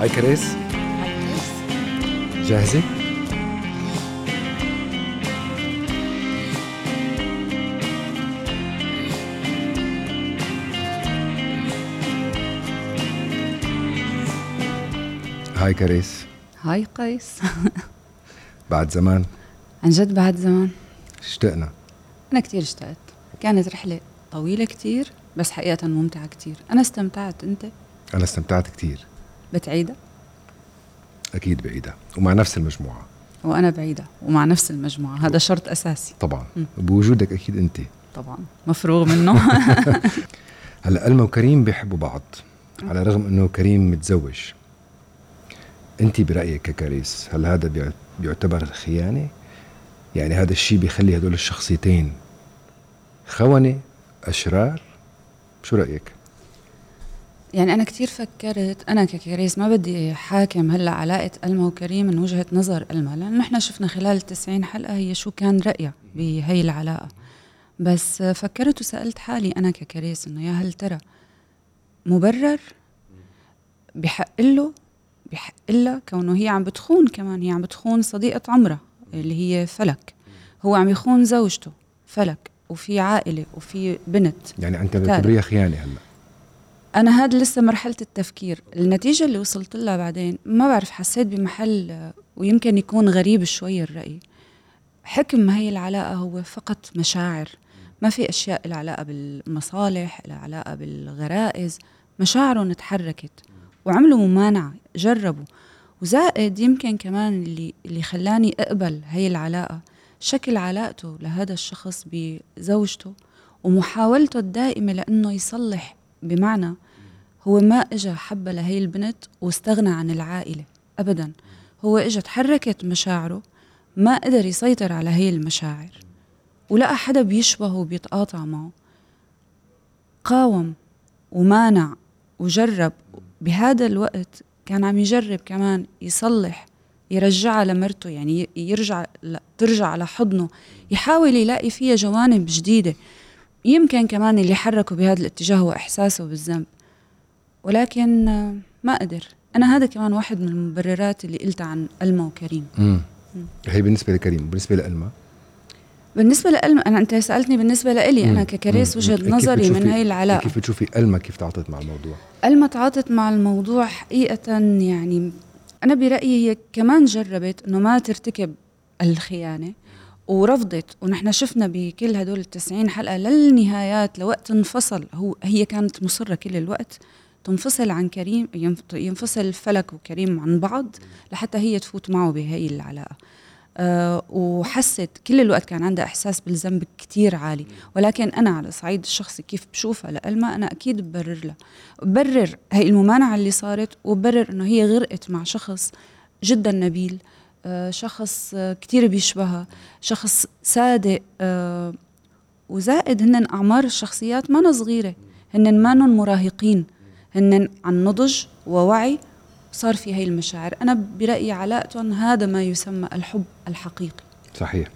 هاي كريس. جاهزة؟ هاي كريس. هاي قيس. بعد زمان. عن جد بعد زمان. اشتقنا. أنا كتير اشتقت. كانت رحلة طويلة كتير بس حقيقة ممتعة كتير. أنا استمتعت. أنت؟ أنا استمتعت كتير. بتعيدها؟ أكيد بعيدة. ومع نفس المجموعة. وأنا بعيدة. ومع نفس المجموعة. هذا شرط أساسي. طبعا. بوجودك أكيد أنت. طبعا. مفروغ منه. هلا ألما وكريم بيحبوا بعض. على الرغم أنه كريم متزوج. أنت برأيك ككريس هل هذا بيعتبر خيانة؟ يعني هذا الشيء بيخلي هدول الشخصيتين خونة أشرار. شو رأيك؟ يعني أنا كتير فكرت أنا ككريس ما بدي حاكم هلأ علاقة ألما وكريم من وجهة نظر ألما لأنه نحن شفنا خلال التسعين حلقة هي شو كان رأيها بهي العلاقة. بس فكرت وسألت حالي أنا ككريس إنه يا هل ترى مبرر؟ بحق له؟ بحق لها كونه هي عم بتخون كمان هي عم بتخون صديقة عمرها. اللي هي فلك. هو عم يخون زوجته فلك وفي عائلة وفي بنت. يعني أنت بتعتبريها خيانة هلا. أنا هذا لسه مرحلة التفكير. النتيجة اللي وصلت لها بعدين ما بعرف حسيت بمحل ويمكن يكون غريب شوي الرأي. حكم هي العلاقة هو فقط مشاعر. ما في أشياء لها علاقة بالمصالح لها علاقة بالغرائز. مشاعرهم تحركت وعملوا ممانعة جربوا. وزائد يمكن كمان اللي اللي خلاني أقبل هي العلاقة. شكل علاقته لهذا الشخص بزوجته ومحاولته الدائمة لأنه يصلح بمعنى هو ما اجى حب لهي البنت واستغنى عن العائلة ابدا. هو اجى تحركت مشاعره ما قدر يسيطر على هي المشاعر. ولقى حدا بيشبهه وبيتقاطع معه. قاوم ومانع وجرب. بهذا الوقت كان عم يجرب كمان يصلح يرجعها لمرته يعني يرجع ترجع على حضنه يحاول يلاقي فيها جوانب جديدة. يمكن كمان اللي حركه بهذا الاتجاه هو إحساسه بالذنب. ولكن ما قدر. أنا هذا كمان واحد من المبررات اللي قلتها عن ألما وكريم. مم. هي بالنسبة لكريم بالنسبة لألما بالنسبة لألما أنا أنت سألتني بالنسبة لإلي أنا ككريس وجهة نظري من هاي العلاقة؟ كيف بتشوفي ألما كيف تعاطت مع الموضوع؟ ألما تعاطت مع الموضوع حقيقة يعني أنا برأيي هي كمان جربت إنه ما ترتكب الخيانة ورفضت ونحن شفنا بكل هدول التسعين حلقة للنهايات لوقت انفصل هو هي كانت مصرة كل الوقت تنفصل عن كريم ينفصل فلك وكريم عن بعض لحتى هي تفوت معه بهي العلاقة. وحست كل الوقت كان عندها إحساس بالذنب كتير عالي. ولكن أنا على الصعيد الشخصي كيف بشوفها لألما أنا أكيد ببرر لها ببرر هي الممانعة اللي صارت وببرر إنه هي غرقت مع شخص جدا نبيل أه شخص كتير بيشبهها شخص صادق أه وزائد هن أعمار الشخصيات ما صغيرة. هن ما مراهقين. هن عن نضج ووعي صار في هي المشاعر. أنا برأيي علاقتهم هذا ما يسمى الحب الحقيقي. صحيح.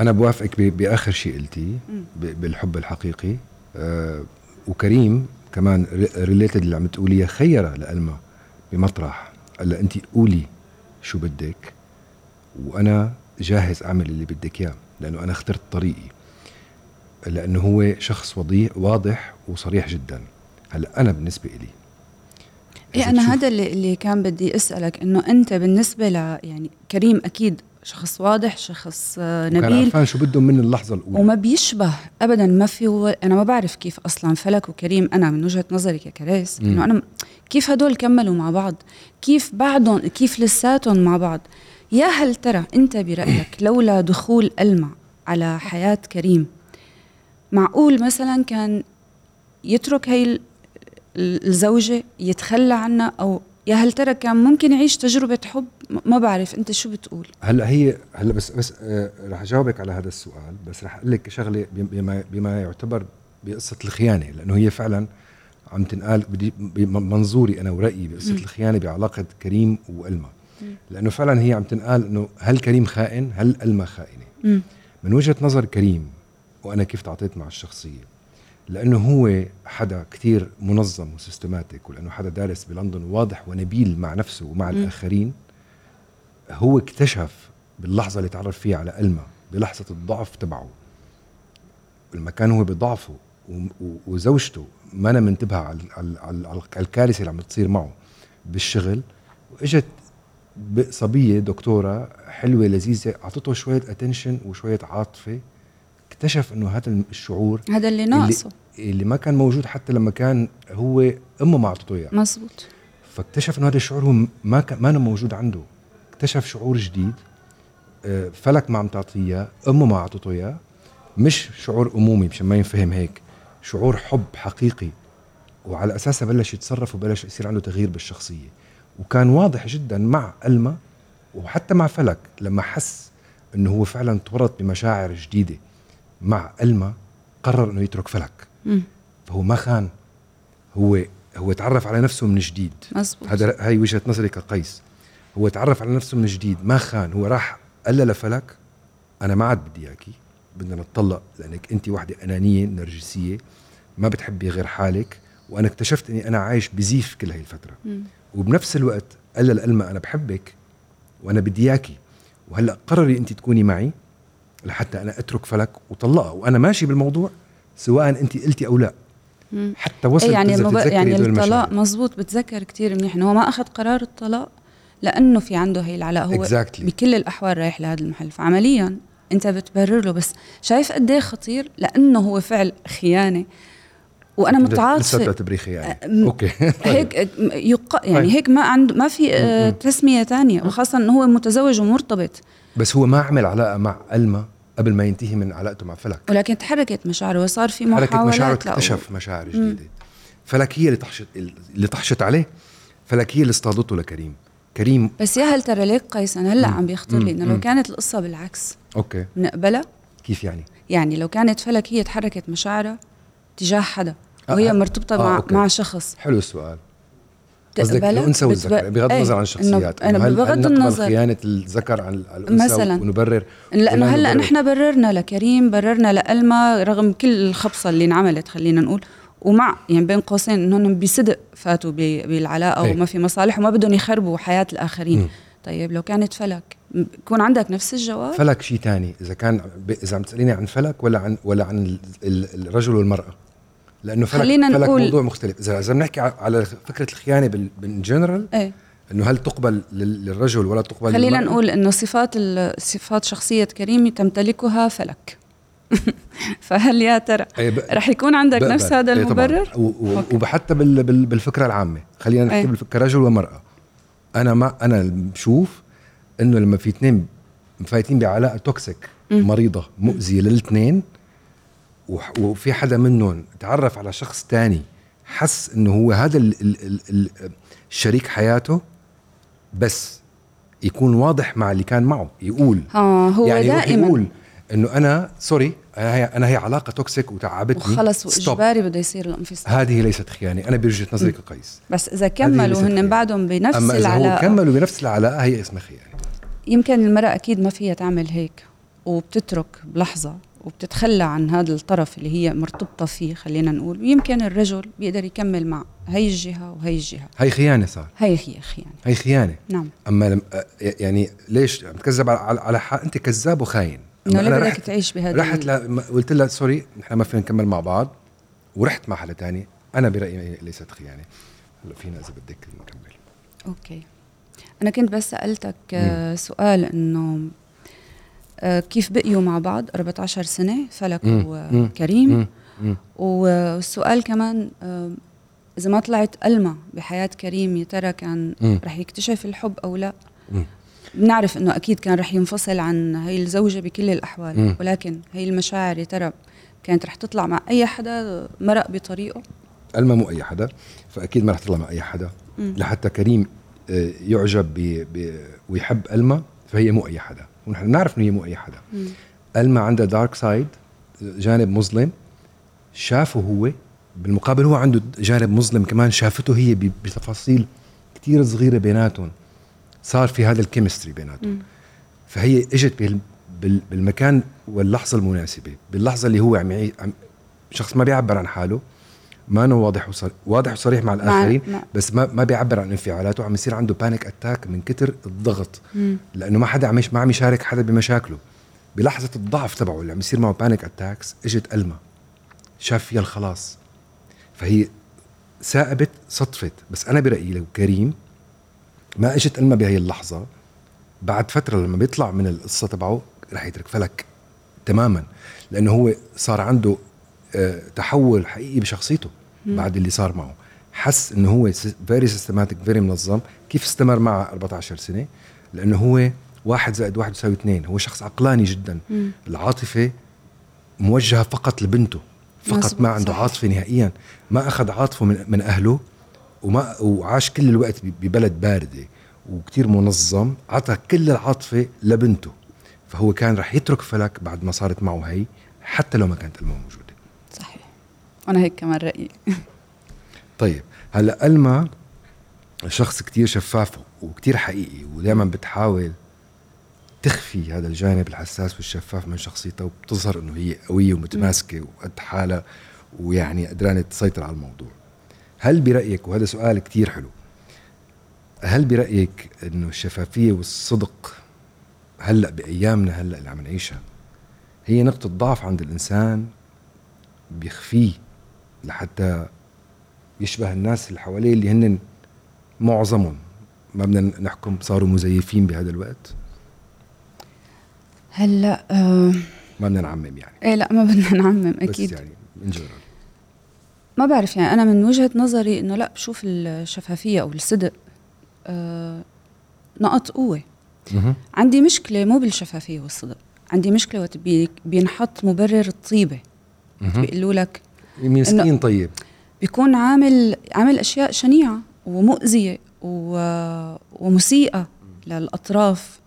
أنا بوافقك بآخر شيء قلتيه بالحب الحقيقي. آه وكريم كمان ريليتد اللي عم تقوليه خيرة لألما بمطرح. قال لها أنت قولي شو بدك وأنا جاهز أعمل اللي بدك إياه لأنه أنا اخترت طريقي. لأنه هو شخص واضح وصريح جدا. هلأ أنا بالنسبة إلي إيه أنا هذا اللي, اللي كان بدي أسألك إنه أنت بالنسبة ل يعني كريم أكيد شخص واضح شخص نبيل. كان عارفان شو بدهم من اللحظة الأولى. وما بيشبه أبدا ما في هو أنا ما بعرف كيف أصلا فلك وكريم أنا من وجهة نظري ككريس إنه أنا كيف هدول كملوا مع بعض؟ كيف بعدهم كيف لساتهم مع بعض؟ يا هل ترى أنت برأيك لولا دخول ألمع على حياة كريم معقول مثلا كان يترك هي الزوجة يتخلى عنها أو يا هل ترى كان ممكن يعيش تجربة حب؟ ما بعرف أنت شو بتقول؟ هلأ هي هلأ بس بس آه رح أجاوبك على هذا السؤال بس رح أقول لك شغلة بما, بما يعتبر بقصة الخيانة لأنه هي فعلا عم تنقال بدي بمنظوري أنا ورأيي بقصة م. الخيانة بعلاقة كريم وألما لأنه فعلا هي عم تنقال إنه هل كريم خائن هل ألما خائنة؟ م. من وجهة نظر كريم وأنا كيف تعاطيت مع الشخصية لأنه هو حدا كثير منظم و systematic ولأنه حدا دارس بلندن واضح ونبيل مع نفسه ومع م. الآخرين هو اكتشف باللحظة اللي تعرف فيها على ألما بلحظة الضعف تبعه المكان هو بضعفه وزوجته ما أنا منتبهة على, على, على الكارثة اللي عم تصير معه بالشغل وإجت صبية دكتورة حلوة لذيذة أعطته شوية اتنشن وشوية عاطفة اكتشف إنه هذا الشعور هذا اللي ناقصه. اللي, اللي ما كان موجود حتى لما كان هو أمه ما اعطته اياه مزبوط فاكتشف إنه هذا الشعور هو ما كان ما موجود عنده. اكتشف شعور جديد آه، فلك ما عم تعطيه أمه ما اعطته اياه مش شعور أمومي مشان ما ينفهم هيك شعور حب حقيقي. وعلى اساسه بلش يتصرف وبلش يصير عنده تغيير بالشخصية. وكان واضح جدا مع ألما وحتى مع فلك لما حس إنه هو فعلا تورط بمشاعر جديدة. مع ألما قرر إنه يترك فلك. م. فهو ما خان. هو هو تعرف على نفسه من جديد. مزبوط. هذا هاي وجهة نظري كقيس. هو تعرف على نفسه من جديد. ما خان. هو راح قال لفلك أنا ما عاد بدي إياكي. بدنا نتطلق لأنك أنت وحدة أنانية نرجسية. ما بتحبي غير حالك. وأنا اكتشفت إني أنا عايش بزيف كل هاي الفترة. م. وبنفس الوقت قال للألمة أنا بحبك وأنا بدي إياكي. وهلأ قرري أنت تكوني معي. لحتى أنا أترك فلك وطلقها وأنا ماشي بالموضوع سواء أنت قلتي أو لا. حتى وصل يعني مب... يعني الطلاق مزبوط بتذكر كثير منيح إنه هو ما أخذ قرار الطلاق لأنه في عنده هي العلاقة. هو exactly. بكل الأحوال رايح لهذا المحل. فعمليا أنت بتبرر له بس شايف قد إيه خطير؟ لأنه هو فعل خيانة. وأنا متعاطفه لسه تعتبريه خيانة. أوكي. هيك يق... يعني طيب. هيك ما عنده ما في آه، تسمية ثانية وخاصة إنه هو متزوج ومرتبط. بس هو ما عمل علاقة مع الما قبل ما ينتهي من علاقته مع فلك. ولكن تحركت مشاعره وصار في محاولات تحركت مشاعره اكتشف مشاعر جديدة. فلك هي اللي طحشت اللي طحشت عليه. فلك هي اللي اصطادته لكريم. كريم بس يا هل ترى ليك قيس أنا هلا عم بيخطر لي إنه لو كانت القصة بالعكس. okay. بنقبلها كيف يعني؟ يعني لو كانت فلك هي تحركت مشاعرها تجاه حدا وهي آه. مرتبطة آه مع okay. مع شخص. حلو السؤال. قصدك الأنثى والذكر بغض النظر عن الشخصيات. أنا بغض النظر. خيانة الذكر عن الأنثى مثلا. ونبرر؟ لأنه هلأ نحن بررنا لكريم بررنا لالما رغم كل الخبصة اللي انعملت خلينا نقول. ومع يعني بين قوسين إنهم بصدق فاتوا بالعلاقة إيه. وما في مصالح وما بدهم يخربوا حياة الآخرين. م. طيب لو كانت فلك يكون عندك نفس الجواب؟ فلك شيء ثاني إذا كان إذا عم تسأليني عن فلك ولا عن ولا عن الرجل والمرأة؟ لأنه فلك خلينا فلك نقول موضوع مختلف اذا إذا بنحكي على فكرة الخيانة بالجنرال إيه إنه هل تقبل للرجل ولا تقبل خلينا للمرأة؟ نقول إنه صفات صفات شخصية كريم تمتلكها فلك فهل يا ترى رح يكون عندك بقبل. نفس هذا المبرر؟ وحتى بالفكرة العامة خلينا نحكي إيه؟ كرجل ومرأة أنا ما أنا بشوف إنه لما في اثنين فايتين بعلاقة toxic مريضة مؤذية للاثنين وفي حدا منهم تعرف على شخص تاني حس إنه هو هذا ال ال ال الشريك حياته بس يكون واضح مع اللي كان معه يقول. آه هو يعني دائما. يقول إنه أنا sorry أنا هي علاقة toxic وتعبتني. وخلص وإجباري بده يصير الانفصال. هذه ليست خيانة. أنا بوجهة نظري كقيس. بس إذا كملوا هن بعدهم بنفس أما إذا العلاقه هو كملوا بنفس العلاقة هي اسمها خيانة. يمكن المرأة أكيد ما فيها تعمل هيك وبتترك بلحظة. وبتتخلى عن هذا الطرف اللي هي مرتبطة فيه خلينا نقول. ويمكن الرجل بيقدر يكمل مع هي الجهة وهي الجهة. هي خيانة صار. هي هي خيانة. هي خيانة. نعم. أما لم يعني ليش؟ عم تكذب على على حق. أنت كذاب وخاين. إنه ليه بدك تعيش بهذا رحت ل... قلت لها sorry نحن ما فينا نكمل مع بعض ورحت مع حدا تاني. أنا برأيي ليست خيانة. هلا فينا إذا بدك نكمل. okay. أنا كنت بس سألتك م. سؤال إنه آه، كيف بقيوا مع بعض؟ 14 سنة فلك وكريم. والسؤال كمان آه، إذا ما طلعت ألمة بحياة كريم يا ترى كان رح يكتشف الحب أو لا؟ بنعرف إنه أكيد كان رح ينفصل عن هي الزوجة بكل الأحوال م. ولكن هي المشاعر يا ترى كانت رح تطلع مع أي حدا؟ مرق بطريقه؟ الما مو أي حدا فأكيد ما رح تطلع مع أي حدا. م. لحتى كريم آه، يعجب ب... ب... ويحب الما فهي مو أي حدا. ونحن بنعرف إنه هي مو أي حدا. ألما عندها dark side جانب مظلم شافه هو بالمقابل هو عنده جانب مظلم كمان شافته هي بتفاصيل كثير صغيرة بيناتهم. صار في هذا ال chemistry بيناتهم. فهي إجت بالمكان واللحظة المناسبة باللحظة اللي هو عم شخص ما بيعبر عن حاله. ما إنه واضح وصريح واضح وصريح مع الآخرين مع... بس ما ما بيعبر عن انفعالاته. عم يصير عنده panic attack من كتر الضغط. مم. لأنه ما حدا عم ما عم يشارك حدا بمشاكله. بلحظة الضعف تبعه اللي عم يصير معه panic attacks إجت ألما. شاف فيها الخلاص فهي ثائبت صدفت. بس أنا برأيي لو كريم ما إجت ألما بهي اللحظة بعد فترة لما بيطلع من القصة تبعه رح يترك. فلك تماما. لأنه هو صار عنده تحول حقيقي بشخصيته. بعد اللي صار معه. حس إنه هو very systematic very منظم. كيف استمر معه 14 سنة؟ لأنه هو واحد زائد واحد يساوي اثنين. هو شخص عقلاني جدا. العاطفة موجهة فقط لبنته فقط ما عنده. عاطفة نهائيا. ما أخذ عاطفة من, من أهله وما وعاش كل الوقت ببلد باردة وكتير منظم. عطى كل العاطفة لبنته. فهو كان رح يترك فلك بعد ما صارت معه هي حتى لو ما كانت المه موجودة. أنا هيك كمان رأيي. طيب هلأ ألما شخص كتير شفاف وكتير حقيقي ودائما بتحاول تخفي هذا الجانب الحساس والشفاف من شخصيتها وبتظهر إنه هي قوية ومتماسكة وقد حالها ويعني قدرانة تسيطر على الموضوع. هل برأيك وهذا سؤال كتير حلو هل برأيك إنه الشفافية والصدق هلأ بأيامنا هلأ اللي عم نعيشها هي نقطة ضعف عند الإنسان بيخفيه لحتى يشبه الناس اللي حواليه اللي هن معظمهم. ما بدنا نحكم صاروا مزيفين بهذا الوقت. هلأ آه ما بدنا نعمم يعني. إيه لأ ما بدنا نعمم أكيد. بس يعني من ما بعرف يعني أنا من وجهة نظري إنه لأ بشوف الشفافية أو الصدق آه نقط قوة. عندي مشكلة مو بالشفافية والصدق عندي مشكلة وقت بينحط مبرر الطيبة. بيقولوا لك مسكين طيب. بيكون عامل عامل أشياء شنيعة ومؤذية ومسيئة للأطراف.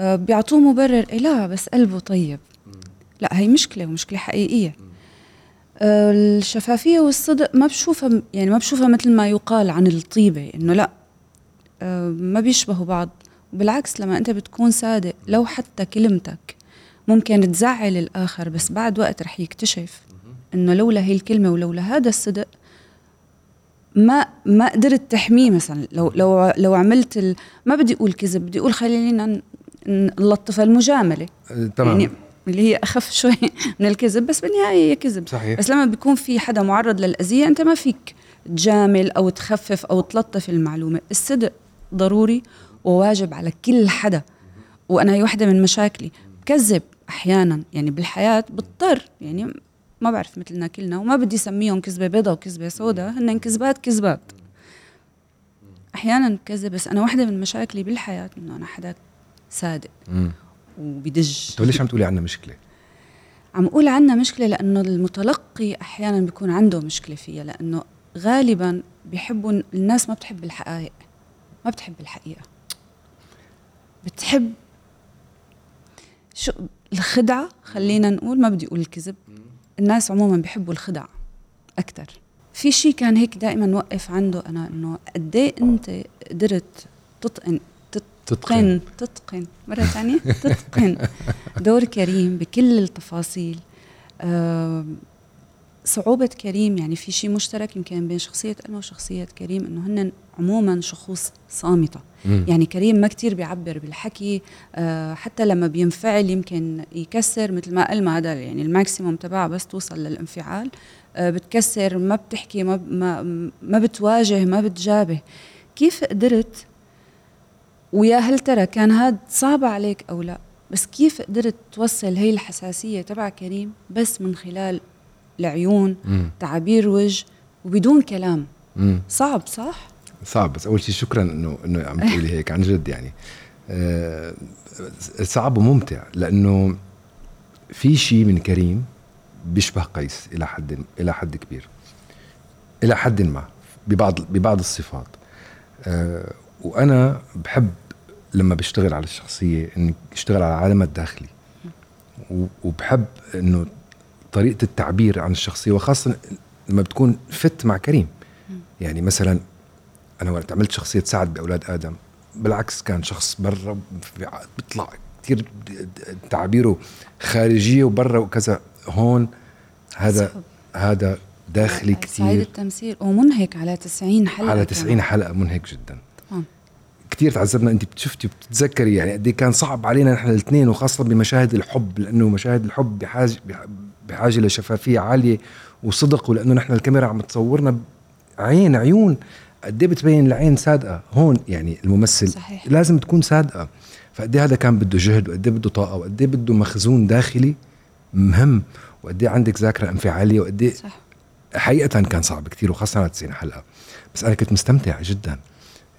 آه، بيعطوه مبرر إيه لا بس قلبه طيب. لا هي مشكلة ومشكلة حقيقية. آه، الشفافية والصدق ما بشوفها يعني ما بشوفها مثل ما يقال عن الطيبة إنه لا. آه، ما بيشبهوا بعض. بالعكس لما أنت بتكون صادق لو حتى كلمتك ممكن تزعل الآخر بس بعد وقت رح يكتشف. إنه لولا هي الكلمة ولولا هذا الصدق ما ما قدرت تحميه مثلا. لو لو لو عملت ال... ما بدي أقول كذب بدي أقول خلينا نلطف المجاملة. تمام. يعني اللي هي أخف شوي من الكذب بس بالنهاية هي كذب. صحيح. بس لما بيكون في حدا معرض للأذية أنت ما فيك تجامل أو تخفف أو تلطف المعلومة. الصدق ضروري وواجب على كل حدا. وأنا هي وحده من مشاكلي. بكذب أحيانا يعني بالحياة بضطر يعني ما بعرف مثلنا كلنا وما بدي أسميهم كذبة بيضة وكذبة سوداء هن كذبات كذبات. أحيانا بكذب بس أنا وحدة من مشاكلي بالحياة إنه أنا حدا صادق وبدج. طيب ليش عم تقولي عنا مشكلة؟ عم أقول عنا مشكلة لأنه المتلقي أحيانا بيكون عنده مشكلة فيها لأنه غالبا بيحبوا الناس ما بتحب الحقائق. ما بتحب الحقيقة. بتحب شو الخدعة خلينا نقول ما بدي أقول الكذب الناس عموما بيحبوا الخدع أكثر في شيء كان هيك دائما نوقف عنده أنا إنه قد إيه أنت قدرت تتقن تتقن تتقن مرة ثانية تتقن دور كريم بكل التفاصيل. صعوبة كريم يعني في شيء مشترك يمكن بين شخصية أنا وشخصية كريم إنه هن عموما شخوص صامتة. مم. يعني كريم ما كتير بيعبر بالحكي آه حتى لما بينفعل يمكن يكسر مثل ما قال ما هذا يعني الماكسيموم تبعها بس توصل للانفعال آه بتكسر ما بتحكي ما ما ما بتواجه ما بتجابه. كيف قدرت؟ ويا هل ترى كان هاد صعب عليك أو لا؟ بس كيف قدرت توصل هي الحساسية تبع كريم بس من خلال العيون مم. تعابير وجه وبدون كلام. مم. صعب صح؟ صعب. بس أول شيء شكرا إنه إنه عم تقولي هيك عن جد يعني. آه صعب وممتع لأنه في شيء من كريم بيشبه قيس إلى حد إلى حد كبير. إلى حد ما ببعض ببعض الصفات. آه وأنا بحب لما بشتغل على الشخصية اني اشتغل على عالمها الداخلي وبحب إنه طريقة التعبير عن الشخصية وخاصة لما بتكون فت مع كريم. يعني مثلا أنا وقت عملت شخصية سعد بأولاد آدم بالعكس كان شخص برا بيطلع كتير تعابيره خارجية وبرا وكذا. هون هذا صعب. هذا داخلي سعيد كتير. التمثيل ومنهك على 90 حلقة على كمان. 90 حلقة منهك جدا. طبعاً. كثير تعذبنا. أنت بتشفتي وبتتذكري يعني قد إيه كان صعب علينا نحن الاثنين وخاصة بمشاهد الحب لأنه مشاهد الحب بحاجه بحاجه لشفافيه عالية وصدق ولأنه نحن الكاميرا عم تصورنا عين عيون قد إيه بتبين العين صادقة. هون يعني الممثل صحيح. لازم تكون صادقة. فقد إيه هذا كان بده جهد وقد إيه بده طاقة وقد إيه بده مخزون داخلي مهم وقد عندك ذاكرة انفعالية وقد حقيقة كان صعب كتير وخاصة على 90 حلقة. بس أنا كنت مستمتع جدا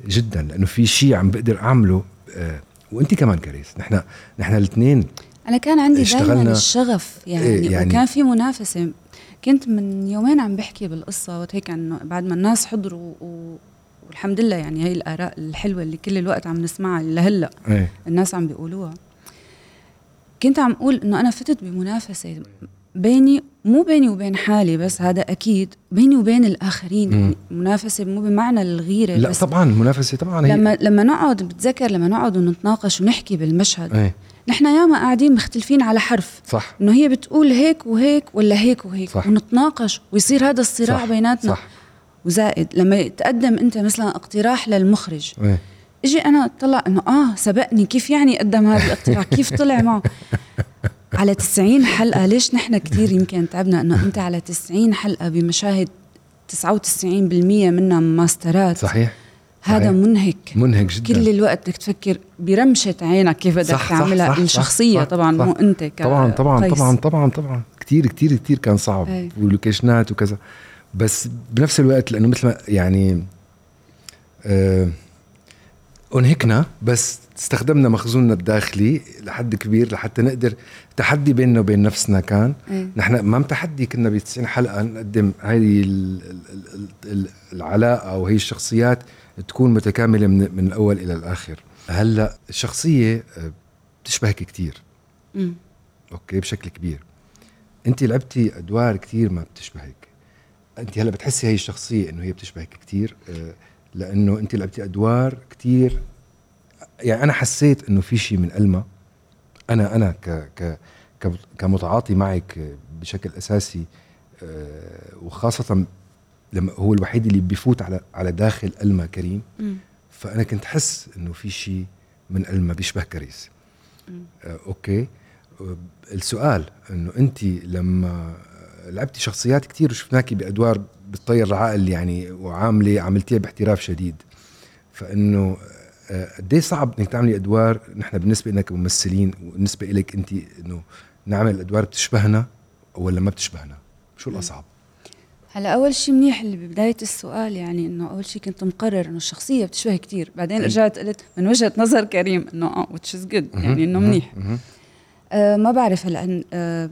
جدا لأنه في شيء عم بقدر أعمله آه وأنت كمان كريس نحن نحن الاثنين أنا كان عندي دائما الشغف يعني, إيه، يعني وكان في منافسة. كنت من يومين عم بحكي بالقصة وقت هيك إنه بعد ما الناس حضروا و... والحمد لله يعني هي الآراء الحلوة اللي كل الوقت عم نسمعها لهلأ إيه. الناس عم بيقولوها. كنت عم أقول إنه أنا فتت بمنافسة بيني مو بيني وبين حالي بس هذا أكيد بيني وبين الآخرين. يعني منافسة مو بمعنى الغيرة لا بس. طبعا المنافسة طبعا هي لما لما نقعد بتذكر لما نقعد ونتناقش ونحكي بالمشهد. إيه. نحن ياما قاعدين مختلفين على حرف. صح. إنه هي بتقول هيك وهيك ولا هيك وهيك. صح. ونتناقش ويصير هذا الصراع صح. بيناتنا. صح. وزائد لما يتقدم أنت مثلا اقتراح للمخرج. إيه. إجي أنا اطلع إنه آه سبقني كيف يعني قدم هذا الاقتراح؟ كيف طلع معه؟ على 90 حلقة ليش نحن كثير يمكن تعبنا إنه أنت على 90 حلقة بمشاهد 99% منها ماسترات؟ صحيح. هذا. منهك منهك جدا كل الوقت بدك تفكر برمشة عينك كيف بدك صح، صح، تعملها صح، الشخصية صح، طبعا صح. مو أنت ك- طبعا طبعا قيس. طبعا طبعا طبعا كثير كثير كثير كان صعب أي. واللوكيشنات وكذا بس بنفس الوقت لأنه مثل ما يعني آه أنهكنا بس استخدمنا مخزوننا الداخلي لحد كبير لحتى نقدر تحدي بيننا وبين نفسنا كان أي. نحن ما تحدي كنا ب 90 حلقة نقدم هذه ال- ال- ال- ال- العلاقة وهي الشخصيات تكون متكاملة من, من الأول إلى الآخر. هلأ الشخصية آه، بتشبهك كثير. أوكي بشكل كبير. انت لعبتي أدوار كثير ما بتشبهك. انت هلأ بتحسي هي الشخصية إنه هي بتشبهك كثير آه، لأنه انت لعبتي أدوار كثير يعني أنا حسيت إنه في شيء من الما أنا أنا ك ك ك- كمتعاطي معك بشكل أساسي آه، وخاصة لما هو الوحيد اللي بيفوت على على داخل الما كريم. فأنا كنت حس إنه في شيء من الما بيشبه كريس. آه، okay. آه، السؤال إنه انت لما لعبتي شخصيات كتير وشفناكي بأدوار بتطير العقل يعني وعاملة عملتيها باحتراف شديد. فإنه آه، قد إيه صعب إنك تعملي أدوار نحن بالنسبة لنا كممثلين وبالنسبة لك انت إنه نعمل أدوار بتشبهنا ولا ما بتشبهنا؟ شو الأصعب؟ هلا أول شيء منيح اللي ببداية السؤال يعني إنه أول شيء كنت مقرر إنه الشخصية بتشبه كتير بعدين. رجعت قلت من وجهة نظر كريم إنه آه which is good يعني إنه منيح. آه ما بعرف هلا آه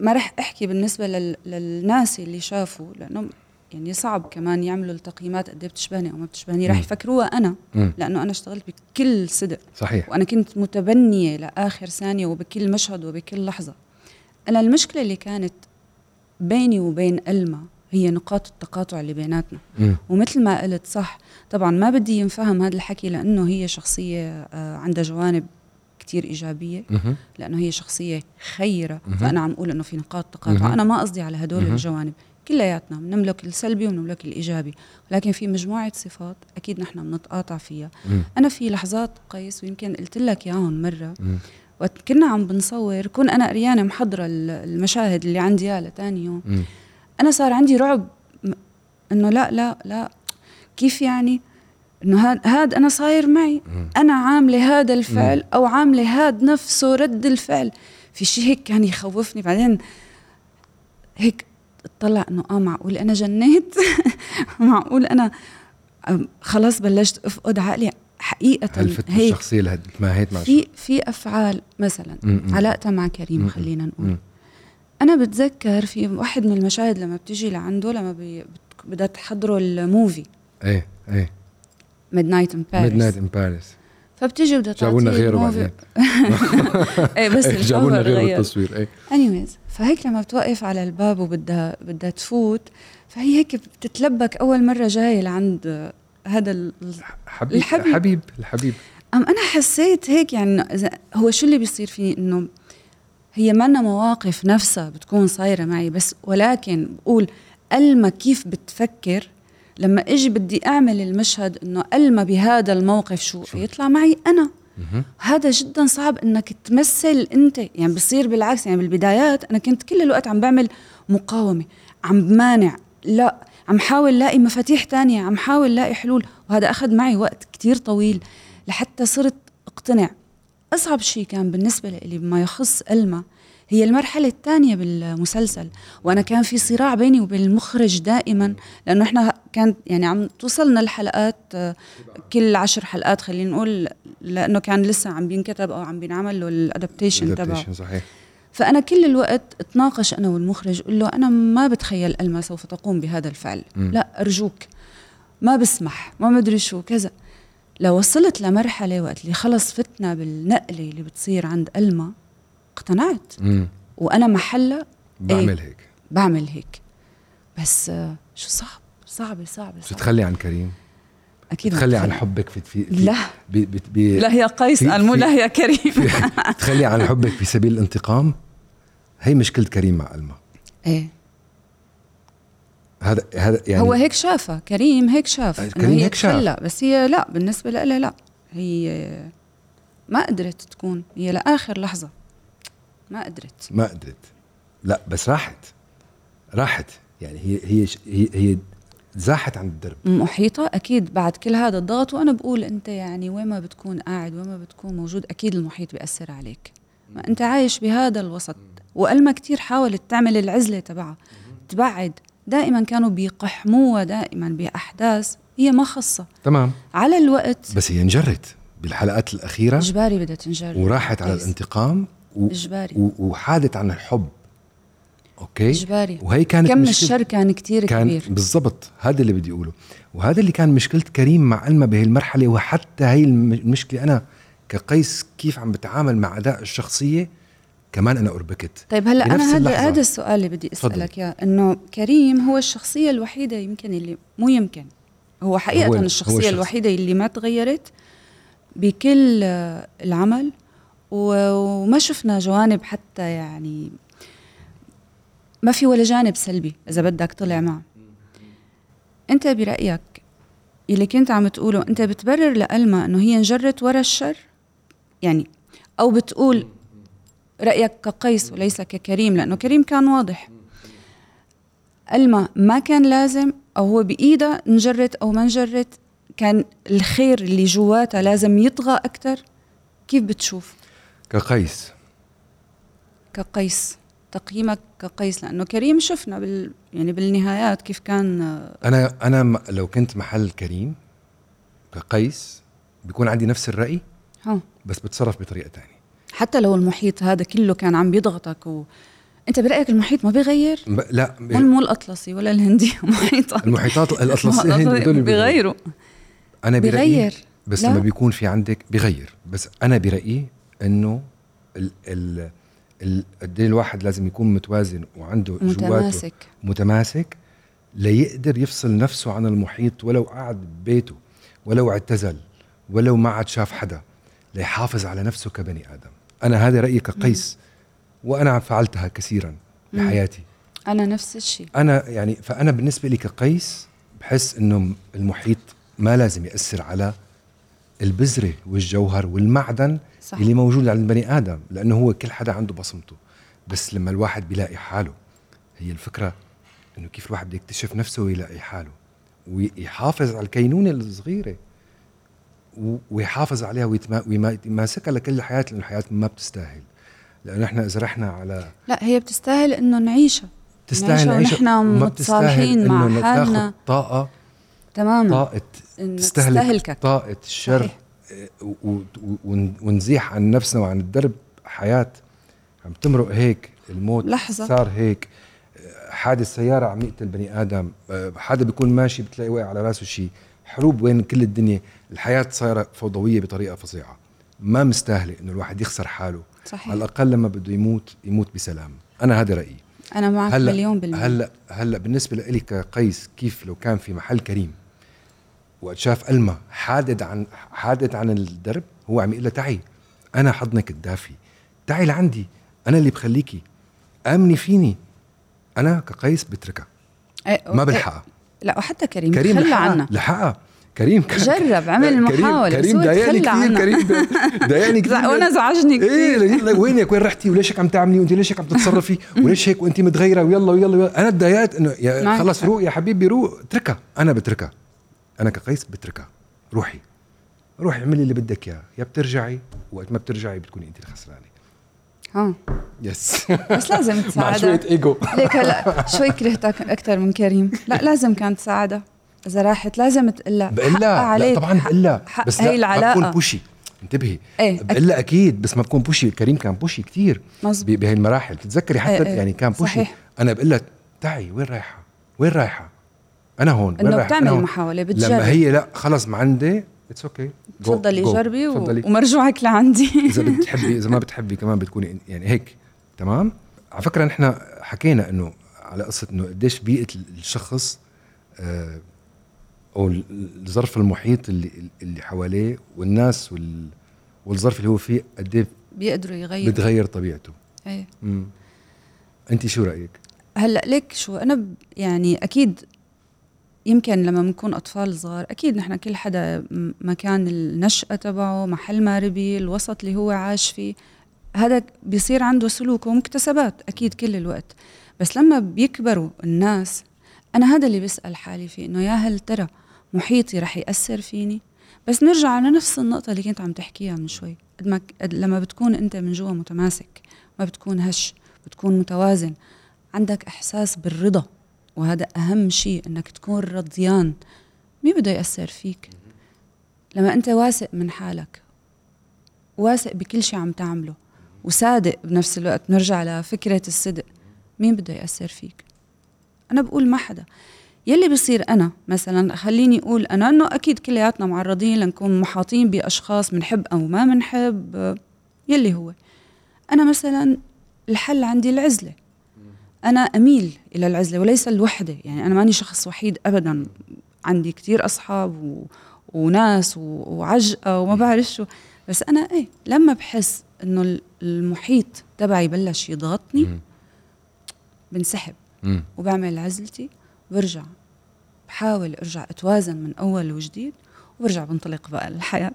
ما رح أحكي بالنسبة لل للناس اللي شافوا لأنه يعني صعب كمان يعملوا التقييمات قد إيه بتشبهني أو ما بتشبهني رح. يفكروها أنا مم. لأنه أنا اشتغلت بكل صدق صحيح وأنا كنت متبنية لآخر ثانية وبكل مشهد وبكل لحظة أنا المشكلة اللي كانت بيني وبين إلما هي نقاط التقاطع اللي بيناتنا مم. ومثل ما قلت صح طبعا ما بدي ينفهم هذا الحكي لأنه هي شخصية آه، عندها جوانب كتير إيجابية مهم. لأنه هي شخصية خيرة مهم. فأنا عم أقول إنه في نقاط تقاطع مهم. أنا ما قصدي على هدول. الجوانب كلياتنا بنملك السلبي وبنملك الإيجابي ولكن في مجموعة صفات أكيد نحن بنتقاطع فيها مم. أنا في لحظات قيس ويمكن قلت لك إياهم مرة مم. وقت كنا عم بنصور كون أنا قريانه محضرة ال- المشاهد اللي عندي إياها لتاني يوم. أنا صار عندي رعب إنه لا لا لا كيف يعني؟ إنه هاد هاد أنا صاير معي. أنا عاملة هذا الفعل أو عاملة هاد نفسه رد الفعل. في شيء هيك كان يخوفني. بعدين هيك اطلع إنه آه معقول أنا جنيت معقول أنا خلاص بلشت أفقد عقلي. حقيقة هلفت هيك الشخصية اللي تماهيت مع في في أفعال مثلا مم. علاقتها مع كريم. خلينا نقول. مم. أنا بتذكر في واحد من المشاهد لما بتيجي لعنده لما بي بدها تحضروا ال movie إيه إيه. Midnight in Midnight Paris in Paris فبتيجي بدها جابوا لنا غيره بعدين. إيه بس إيه، جابوا لنا ال cover غيره غير بالتصوير إيه. anyways فهيك لما بتوقف على الباب وبدها بدها تفوت فهي هيك بتتلبك أول مرة جاية لعند هذا حبيب الحبيب. الحبيب الحبيب. أم أنا حسيت هيك يعني إذا- هو شو اللي بيصير فيه؟ إنه هي منا مواقف نفسها بتكون صايرة معي بس ولكن بقول ألما كيف بتفكر لما إجي بدي أعمل المشهد إنه ألما بهذا الموقف شو يطلع معي أنا. هذا جدا صعب إنك تمثل أنت. يعني بصير بالعكس يعني بالبدايات أنا كنت كل الوقت عم بعمل مقاومة عم بمانع لا عم حاول لاقي مفاتيح تانية عم حاول لاقي حلول وهذا أخذ معي وقت كتير طويل لحتى صرت أقتنع. أصعب شيء كان بالنسبة لي بما يخص ألما هي المرحلة الثانية بالمسلسل وأنا كان في صراع بيني وبين المخرج دائما لأنه إحنا كانت يعني عم توصلنا الحلقات كل عشر حلقات خلينا نقول لأنه كان لسه عم بينكتب أو عم بينعمل له الأدابتيشن تبعه. صحيح. فأنا كل الوقت أتناقش أنا والمخرج قل له أنا ما بتخيل ألما سوف تقوم بهذا الفعل. مم. لا أرجوك. ما بسمح ما مدري شو كذا. لو وصلت لمرحلة وقت اللي خلص فتنا بالنقلة اللي بتصير عند ألما اقتنعت. مم. وأنا محلها بعمل هيك. بعمل هيك. بس آه، شو صعب صعبة صعبة شو صعبة تخلي عن كريم؟ أكيد تخلي عن. حبك في, في, لا. بي بي بي لا يا قيس في- قال مو في- لا يا كريم. تخلي عن حبك في سبيل الانتقام. هي مشكلة كريم مع ألما إيه. هذا هذا يعني هو هيك شافها كريم هيك شاف كريم هي هيك شاف. تخلى بس هي لا بالنسبة لها لا هي ما قدرت تكون هي لآخر لحظة. ما قدرت. ما قدرت. لا بس راحت. راحت. يعني هي هي هي, هي زاحت عن الدرب. محيطة؟ أكيد بعد كل هذا الضغط وأنا بقول أنت يعني وين ما بتكون قاعد وين ما بتكون موجود أكيد المحيط بيأثر عليك. ما أنت عايش بهذا الوسط وألما كتير حاولت تعمل العزلة تبعها. تبعد. دائما كانوا بيقحموها دائما بأحداث هي ما خصة تمام. على الوقت. بس هي انجرت بالحلقات الأخيرة. إجباري بدها تنجر. وراحت على كويس. الانتقام و إجباري. و وحادت عن الحب. أوكي إجباري وهي كانت كم مشكلة- الشر كان كتير كان كبير بالضبط هذا اللي بدي أقوله وهذا اللي كان مشكلة كريم مع ألما بهي المرحلة وحتى هي الم- المشكلة أنا كقيس كيف عم بتعامل مع أداء الشخصية كمان أنا أربكت طيب هلأ أنا هذا. هذا السؤال اللي بدي. أسألك إياه إنه كريم هو الشخصية الوحيدة يمكن اللي مو يمكن هو حقيقة هو- هو هو الشخصيه الشخص. الوحيدة اللي ما تغيرت بكل العمل وما شفنا جوانب حتى يعني ما في ولا جانب سلبي إذا بدك طلع معه. أنت برأيك اللي كنت عم تقوله أنت بتبرر لألما إنه هي انجرت ورا الشر؟ يعني أو بتقول رأيك كقيس وليس ككريم لأنه كريم كان واضح. ألما ما كان لازم أو هو بإيدها انجرت أو ما انجرت كان الخير اللي جواتها لازم يطغى أكتر؟ كيف بتشوف؟ كقيس. كقيس. تقييمك كقيس؟ لأنه كريم شفنا بال يعني بالنهايات كيف كان آه، أنا أنا لو كنت محل كريم كقيس بيكون عندي نفس الرأي ها. بس بتصرف بطريقة تانية. حتى لو المحيط هذا كله كان عم بيضغطك و... أنت برأيك المحيط ما بيغير؟ ب- لا. ب- مو الأطلسي ولا الهندي محيط المحيطات الاطلسيه هن هدول بيغيروا. أنا برأيي بيغير. بس لا. لما بيكون في عندك بيغير. بس أنا برأيي إنه ال ال قد إيه الواحد لازم يكون متوازن وعنده جواته متماسك. متماسك ليقدر يفصل نفسه عن المحيط ولو قعد ببيته ولو اعتزل ولو ما عاد شاف حدا ليحافظ على نفسه كبني آدم. أنا هذا رأيي كقيس وأنا فعلتها كثيرا مم. بحياتي. أنا نفس الشيء. أنا يعني فأنا بالنسبة لي كقيس بحس إنه المحيط ما لازم يأثر على البذرة والجوهر والمعدن صح. اللي موجود عند البني آدم لأنه هو كل حدا عنده بصمته. بس لما الواحد بيلاقي حاله هي الفكرة إنه كيف الواحد بده يكتشف نفسه ويلاقي حاله ويحافظ على الكينونة الصغيرة ويحافظ عليها ويماسكها لكل الحياة لأنه الحياة ما بتستاهل. لأنه إحنا إذا رحنا على لا هي بتستاهل إنه نعيشها. تستاهل نعيشها ونحن متصالحين مع حالنا. طاقة تماما. طاقة تستهلك تستهلكك. طاقة الشر صحيح. ونزيح عن نفسنا وعن الدرب حياة. عم تمرق هيك الموت لحظة. صار هيك. حادث سيارة عم يقتل بني آدم. إيه، حدا بيكون ماشي بتلاقي واقع على راسه شيء حروب وين كل الدنيا. الحياة صايرة فوضوية بطريقة فظيعة. ما مستاهلة إنه الواحد يخسر حاله. صحيح. على الأقل لما بده يموت يموت بسلام. أنا هذا رأيي. أنا معك هلا مليون بالمية. هلا هلأ بالنسبة لي كقيس كيف لو كان في محل كريم؟ وقت شاف ألما حادد عن حادد عن الدرب هو عم يقول لها تعي أنا حضنك الدافي. تعي لعندي أنا اللي بخليكي. آمني فيني. أنا كقيس بتركها. إيه، ما بلحقها. لا وحتى كريم كريم تخلى عنها. لحقها. كريم كان جرب عمل محاولة. كريم ضايقني كثير. كريم ضايقني كثير وأنا زعجني كثير إيه وينك؟ وين رحتي؟ وليش هيك عم تعملي وأنت ليش هيك عم تتصرفي؟ وليش هيك؟ وأنت متغيرة؟ ويلا ويلا, ويلا. أنا تضايقت إنه خلص. روق يا حبيبي روق اتركها. أنا بتركها. أنا كقيس بتركها. روحي. روحي اعملي اللي بدك إياه. يا بترجعي وقت ما بترجعي بتكوني انت الخسرانة. ها. yes بس لازم مع تساعدها شوية إيجو. ليك هلا شوي كرهتك أكثر من كريم. لا لازم كانت تساعدها. إذا راحت لازم تقول لها بقول حقها لها لا طبعا بقول بس هي لا ما بكون العلاقه بوشي انتبهي. إيه بقول لها أكيد بس ما بكون بوشي كريم كان بوشي كثير مظبوط. بهي المراحل. بتتذكري حتى إيه إيه. يعني كان بوشي صحيح. أنا بقول لها تعي وين رايحة؟ وين رايحة؟ أنا هون إنه بتعمل. محاولة بتجرب. لما هي لا خلص ما عندي it's okay تفضلي جربي و... ومرجوعك لعندي. إذا بتحبي إذا ما بتحبي كمان بتكوني يعني هيك تمام؟ على فكرة نحن حكينا إنه على قصة إنه قديش بيئة الشخص آه أو ال- الظرف المحيط اللي اللي حواليه والناس وال والظرف اللي هو فيه قد إيه بيقدروا يغيروا. بتغير طبيعته. إيه. انت شو رأيك؟ هلأ ليك شو أنا يعني أكيد يمكن لما بنكون أطفال صغار أكيد نحن كل حدا مكان النشأة تبعه محل ما ربي الوسط اللي هو عاش فيه هذا بيصير عنده سلوك ومكتسبات أكيد كل الوقت. بس لما بيكبروا الناس أنا هذا اللي بسال حالي فيه إنه يا هل ترى محيطي رح يأثر فيني؟ بس نرجع على نفس النقطة اللي كنت عم تحكيها من شوي. قد ما لما بتكون أنت من جوا متماسك ما بتكون هش بتكون متوازن عندك إحساس بالرضا. وهذا أهم شيء إنك تكون رضيان. مين بده يأثر فيك؟ لما أنت واثق من حالك واثق بكل شيء عم تعمله وصادق بنفس الوقت نرجع لفكرة الصدق مين بده يأثر فيك؟ أنا بقول ما حدا. يلي بصير أنا مثلا خليني أقول أنا إنه أكيد كلياتنا معرضين لنكون محاطين بأشخاص بنحب أو ما بنحب يلي هو. أنا مثلا الحل عندي العزلة. أنا أميل إلى العزلة وليس الوحدة. يعني أنا ماني شخص وحيد أبدا. عندي كتير أصحاب و... وناس و... وعجقة وما بعرف شو. بس أنا إيه لما بحس إنه ال- المحيط تبعي بلش يضغطني. بنسحب. وبعمل عزلتي وبرجع. بحاول أرجع أتوازن من أول وجديد وبرجع بنطلق بقى للحياه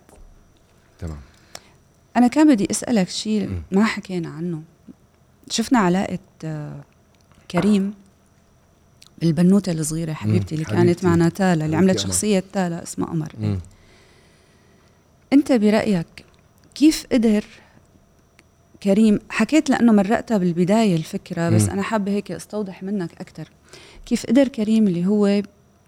تمام. أنا كان بدي أسألك شيء. ما حكينا عنه. شفنا علاقة كريم البنوتة الصغيرة حبيبتي اللي كانت حبيبتي. معنا تالا اللي عملت. شخصية تالا اسمها قمر مم. أنت برأيك كيف قدر كريم حكيت لأنه مرقتها بالبداية الفكرة بس مم. أنا حابة هيك أستوضح منك أكثر كيف قدر كريم اللي هو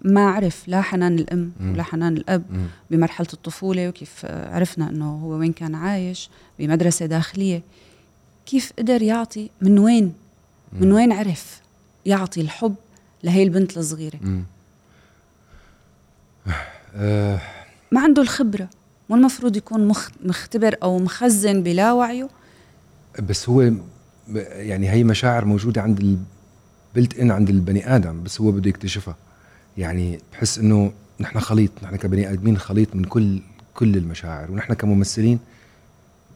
ما عرف لا حنان الأم مم. ولا حنان الأب مم. بمرحلة الطفولة وكيف عرفنا إنه هو وين كان عايش بمدرسة داخلية كيف قدر يعطي من وين من. وين عرف يعطي الحب لهي البنت الصغيرة؟ ما عنده الخبرة مو المفروض يكون مخ- مختبر أو مخزن بلا وعيه؟ بس هو يعني هي مشاعر موجودة عند البلت ان عند البني آدم بس هو بده يكتشفها. يعني بحس إنه نحن خليط نحن كبني آدمين خليط من كل كل المشاعر. ونحن كممثلين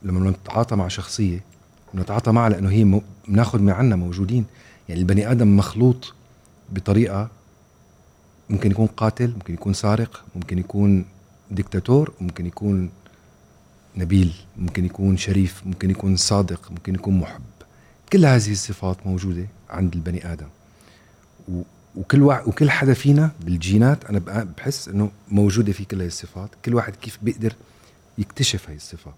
لما نتعاطى مع شخصية نتعاطى معها لأنه هي بناخذ من عنا موجودين. يعني البني آدم مخلوط بطريقة ممكن يكون قاتل ممكن يكون سارق ممكن يكون ديكتاتور ممكن يكون نبيل ممكن يكون شريف ممكن يكون صادق ممكن يكون محب. كل هذه الصفات موجودة عند البني آدم. و- وكل واحد وكل حدا فينا بالجينات بق- بحس إنه موجودة في كل هذه الصفات. كل واحد كيف بيقدر يكتشف هاي الصفة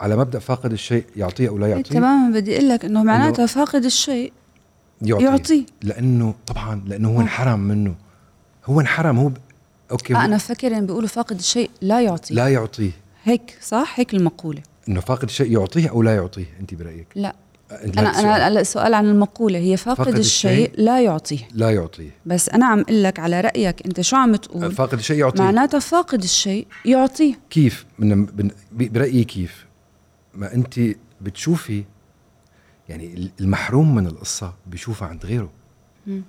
على مبدأ فاقد الشيء يعطيه أو لا يعطيه؟ تماما بدي أقول لك إنه معناتها فاقد الشيء يعطيه, يعطيه. لأنه طبعا لأنه هو آه. انحرم منه. هو انحرم هو ب... أوكي آه هو أنا فكر ان بيقولوا فاقد الشيء لا يعطي لا يعطيه. هيك صح؟ هيك المقولة. إنه فاقد الشيء يعطيه أو لا يعطيه أنت برأيك؟ لا. أنت أنا. أنا هلا السؤال عن المقولة. هي فاقد, فاقد الشيء الشيء لا يعطيه. لا يعطيه. بس أنا عم أقول لك على رأيك أنت شو عم تقول؟ فاقد الشيء يعطيه. معناتها فاقد الشيء يعطيه. كيف؟ من برأيي كيف؟ ما انت بتشوفي يعني المحروم من القصة بيشوفها عند غيره. مم.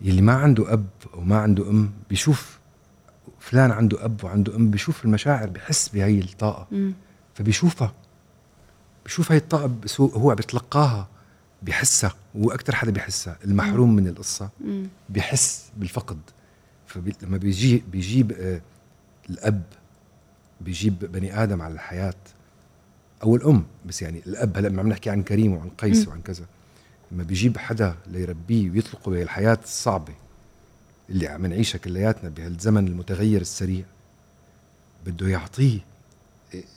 يلي ما عنده أب أو ما عنده أم بيشوف فلان عنده أب وعنده أم بيشوف المشاعر بحس بهي الطاقة. مم. فبيشوفها. بيشوف هاي الطاقة بس هو- بيتلقاها بيحسها هو أكثر حدا بيحسها. المحروم من القصة مم. بيحس بالفقد. فلما بيجي بيجيب آه، الأب بيجيب بني آدم على الحياة. أو الأم بس يعني الأب هلا لما عم نحكي عن كريم وعن قيس مم. وعن كذا لما بيجيب حدا ليربيه ويطلقه بهي الحياة الصعبه اللي عم نعيشها كلياتنا بهالزمن المتغير السريع بده يعطيه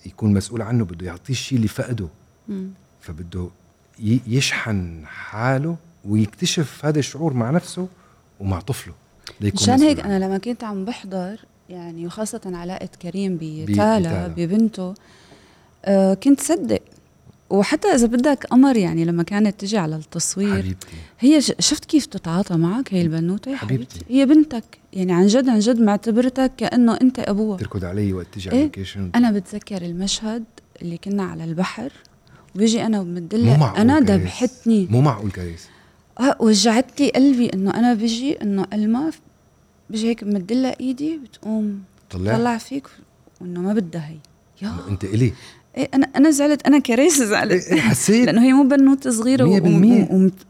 يكون مسؤول عنه بده يعطيه الشيء اللي فقده مم. فبده يشحن حاله ويكتشف هذا الشعور مع نفسه ومع طفله مشان هيك. أنا لما كنت عم بحضر يعني وخاصة علاقة كريم. بتالا ببنته آه كنت صدق. وحتى إذا بدك قمر يعني لما كانت تجي على التصوير حبيبتي. هي شفت كيف تتعاطى معك هي البنوتة؟ حبيبتي. حبيبتي. هي بنتك. يعني عن جد عن جد معتبرتك كأنه أنت أبوها. تركض علي وقت إيه؟ على ال vacation أنا بتذكر المشهد اللي كنا على البحر. وبيجي أنا وبمدلها أنا كريس. دبحتني. مو معقول كريس. آه، وجعت لي قلبي إنه أنا بيجي إنه ألما بيجي هيك بمدلها إيدي بتقوم طلع. طلع فيك وإنه ما بدها هي. يا أنت إلي. إيه أنا أنا زعلت أنا كريس إيه زعلت. إيه حسيت؟ لأنه هي مو بنوته صغيرة.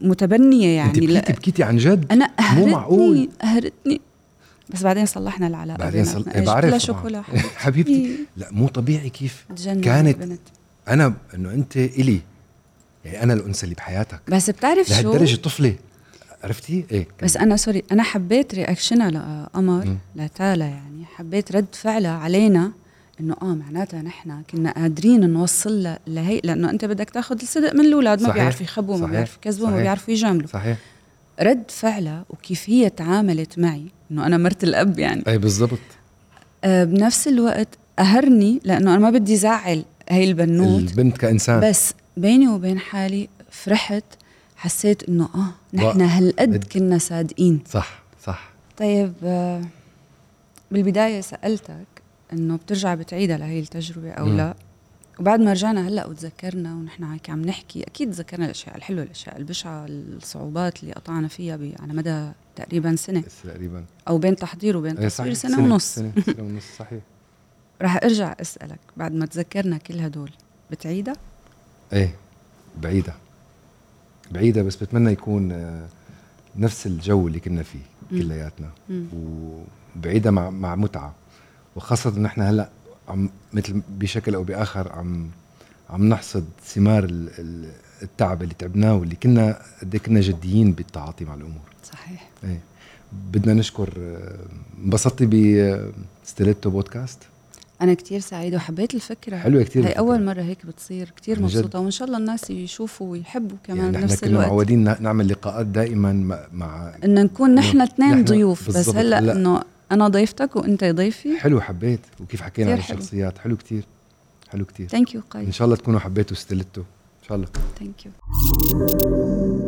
ومتبنية انت يعني. بكيتي لا. بكيتي عن جد؟ أنا قهرتني معقول. قهرتني بس بعدين صلحنا العلاقة بعدين. صل... إيه، بعرف. شوكولا حبيبتي. لا مو طبيعي كيف كانت- البنت. أنا إنه أنت إلي. يعني أنا الأنثى اللي بحياتك. بس بتعرف شو؟ لهالدرجة طفلة. عرفتي؟ إيه بس أنا سوري أنا حبيت رياكشنها لقمر. لتالا يعني. حبيت رد فعلها علينا. إنه آه معناتها نحن كنا قادرين نوصل لها لهي لأنه أنت بدك تاخذ الصدق من الأولاد ما. بيعرفوا يخبوا ما. بيعرفوا يكذبوا ما. بيعرفوا يجاملوا. صحيح. رد فعلها وكيف هي تعاملت معي إنه أنا مرت الأب يعني. أي بالضبط. آه بنفس الوقت قهرني لأنه أنا ما بدي زعل هي البنوت. البنت كإنسان. بس بيني وبين حالي فرحت حسيت إنه آه نحن هالقد بد- كنا صادقين. صح صح. طيب آه، بالبداية سألتك إنه بترجع بتعيدها لهي التجربة أو مم. لا وبعد ما رجعنا هلأ وتذكرنا ونحن هيك عم نحكي أكيد تذكرنا الأشياء الحلوة الأشياء البشعة الصعوبات اللي قطعنا فيها على مدى تقريبا سنة تقريبا أو بين تحضير وبين إيه تصوير صحيح. سنة, ونص سنة, سنة ونص صحيح رح أرجع أسألك بعد ما تذكرنا كل هدول بتعيدها إيه بعيدة بعيدة بس بتمنى يكون آه، نفس الجو اللي كنا فيه. كلياتنا مم. وبعيدة مع مع متعة وخاصة إن إحنا هلأ عم مثل بشكل أو بآخر عم عم نحصد ثمار ال- ال- التعب اللي تعبناه واللي كنا قد إيه كنا جديين بالتعاطي مع الأمور صحيح إيه بدنا نشكر آه، انبسطتي بستيليتو بودكاست أنا كتير سعيدة وحبيت الفكرة حلوة كتير هي. أول مرة هيك بتصير كتير. مبسوطة وإن شاء الله الناس يشوفوا ويحبوا كمان يعني بنفس كنا الوقت معودين ن- نعمل لقاءات دائما مع, إن نكون نحن اثنين ضيوف بس. هلأ لا. إنه أنا ضيفتك وأنت ضيفي. حلو حبيت. وكيف حكينا عن. الشخصيات؟ حلو كتير. حلو كتير. thank you إن شاء الله تكونوا حبيتوا ستيليتو إن شاء الله. thank you